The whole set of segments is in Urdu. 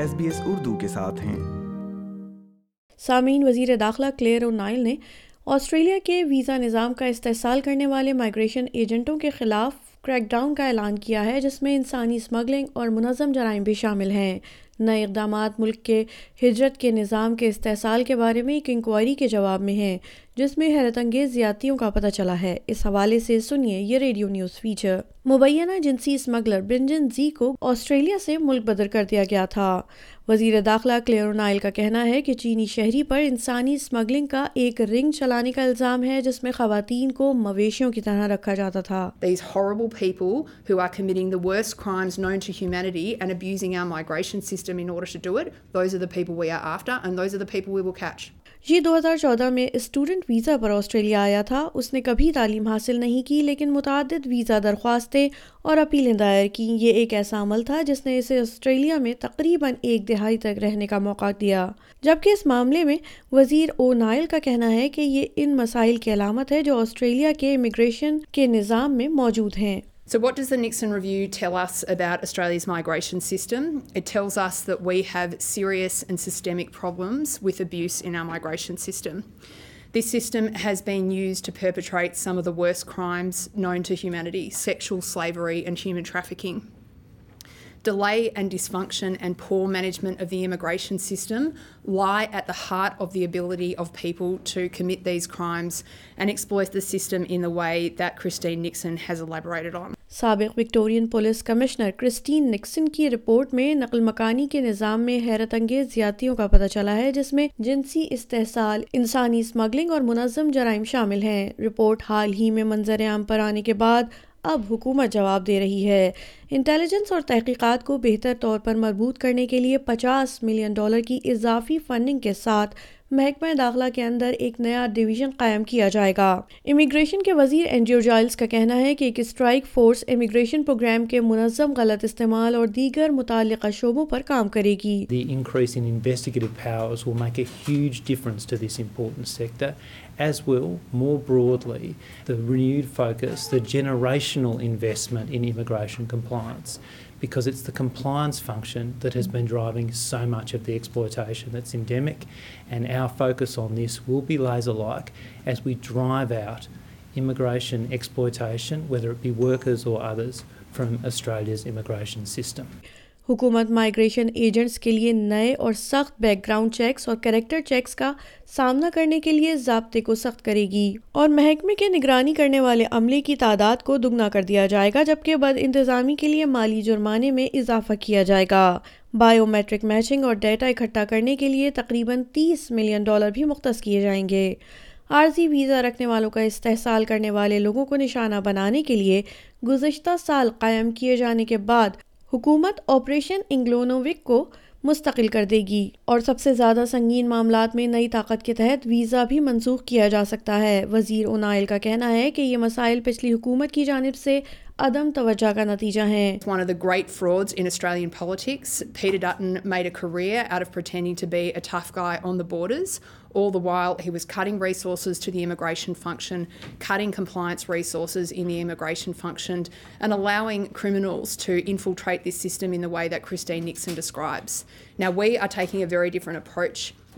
ایس ایس بی اردو کے ساتھ ہیں سامعین وزیر داخلہ کلیئر او نائل نے آسٹریلیا کے ویزا نظام کا استحصال کرنے والے مائگریشن ایجنٹوں کے خلاف کریک ڈاؤن کا اعلان کیا ہے جس میں انسانی اسمگلنگ اور منظم جرائم بھی شامل ہیں نئے اقدامات ملک کے ہجرت کے نظام کے استحصال کے بارے میں ایک انکوائری کے جواب میں ہیں جس میں حیرت انگیز زیادتیوں کا پتہ چلا ہے اس حوالے سے سنیے یہ ریڈیو نیوز فیچر مبینہ جنسی اسمگلر برنجن زی کو آسٹریلیا سے ملک بدر کر دیا گیا تھا وزیر داخلہ کلیئر نائل کا کہنا ہے کہ چینی شہری پر انسانی اسمگلنگ کا ایک رنگ چلانے کا الزام ہے جس میں خواتین کو مویشیوں کی طرح رکھا جاتا تھا These horrible people who are committing the worst crimes known to humanity and abusing our migration system in order to do it, those are the people we are after and those are the people we will catch. یہ دو ہزار چودہ میں اسٹوڈنٹ ویزا پر آسٹریلیا آیا تھا اس نے کبھی تعلیم حاصل نہیں کی لیکن متعدد ویزا درخواستیں اور اپیلیں دائر کیں یہ ایک ایسا عمل تھا جس نے اسے آسٹریلیا میں تقریباً ایک دہائی تک رہنے کا موقع دیا جبکہ اس معاملے میں وزیر او نائل کا کہنا ہے کہ یہ ان مسائل کی علامت ہے جو آسٹریلیا کے امیگریشن کے نظام میں موجود ہیں So what does the Nixon Review tell us about Australia's migration system? It tells us that we have serious and systemic problems with abuse in our migration system. This system has been used to perpetrate some of the worst crimes known to humanity: sexual slavery and human trafficking. Delay and dysfunction and poor management of the immigration system lie at the heart of the ability of people to commit these crimes and exploit the system in the way that Christine Nixon has elaborated on. سابق Victorian police commissioner Christine Nixon کی رپورٹ میں نقل مکانی کے نظام میں حیرت انگیز زیادتیوں کا پتہ چلا ہے جس میں جنسی استحصال انسانی اسمگلنگ اور منظم جرائم شامل ہیں رپورٹ حال ہی میں منظر عام پر آنے کے بعد اب حکومت جواب دے رہی ہے انٹیلیجنس اور تحقیقات کو بہتر طور پر مربوط کرنے کے لیے پچاس ملین ڈالر کی اضافی فنڈنگ کے ساتھ محکمہ داخلہ کے اندر ایک نیا ڈویژن قائم کیا جائے گا امیگریشن کے وزیر این جائلز کا کہنا ہے کہ ایک فورس امیگریشن پروگرام کے منظم غلط استعمال اور دیگر متعلقہ شعبوں پر کام کرے گی because it's them plans function that has been ڈراگ سائنسپورٹنٹ سمڈیمک فرقس وو پی لائز اک S we draw دمگشن ایسپورٹائشن with works from Australia's immigration system حکومت مائیگریشن ایجنٹس کے لیے نئے اور سخت بیک گراؤنڈ چیکس اور کریکٹر چیکس کا سامنا کرنے کے لیے ضابطے کو سخت کرے گی اور محکمے کے نگرانی کرنے والے عملے کی تعداد کو دگنا کر دیا جائے گا جبکہ بد انتظامی کے لیے مالی جرمانے میں اضافہ کیا جائے گا بائیو میٹرک میچنگ اور ڈیٹا اکٹھا کرنے کے لیے تقریباً تیس ملین ڈالر بھی مختص کیے جائیں گے عارضی ویزا رکھنے والوں کا استحصال کرنے والے لوگوں کو نشانہ بنانے کے لیے گزشتہ سال قائم کیے جانے کے بعد حکومت آپریشن انگلونوک کو مستقل کر دے گی اور سب سے زیادہ سنگین معاملات میں نئی طاقت کے تحت ویزا بھی منسوخ کیا جا سکتا ہے وزیر اونائل کا کہنا ہے کہ یہ مسائل پچھلی حکومت کی جانب سے ادم توجہ کا نتیجہ ہے one of the great fraud انسٹر politics مائی دیکھ ریئرنگ ٹو بی ایف کا on the boards old he ways carrying resources to the ایموکرائشن function carrying کمفائنس resources انموکرائشن function N we one cos انفوتھرائٹ دیس system in why the خریسٹینکس N دسکرائبس way آرٹنگ a variety four افرچ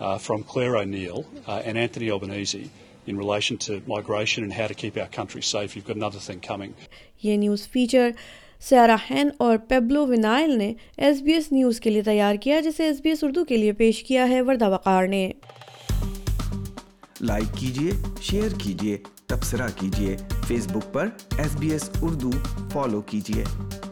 Uh, from Claire O'Neill and uh, and Anthony Albanese in relation to to migration how keep our country safe. You've یہ نیوز فیچر پیبلو ونائل نے ایس بی ایس نیوز کے لیے تیار کیا جسے ایس بی ایس اردو کے لیے پیش کیا ہے وردہ وقار نے لائک کیجیے شیئر کیجیے تبصرہ کیجیے فیس بک پر S B S Urdu follow کیجیے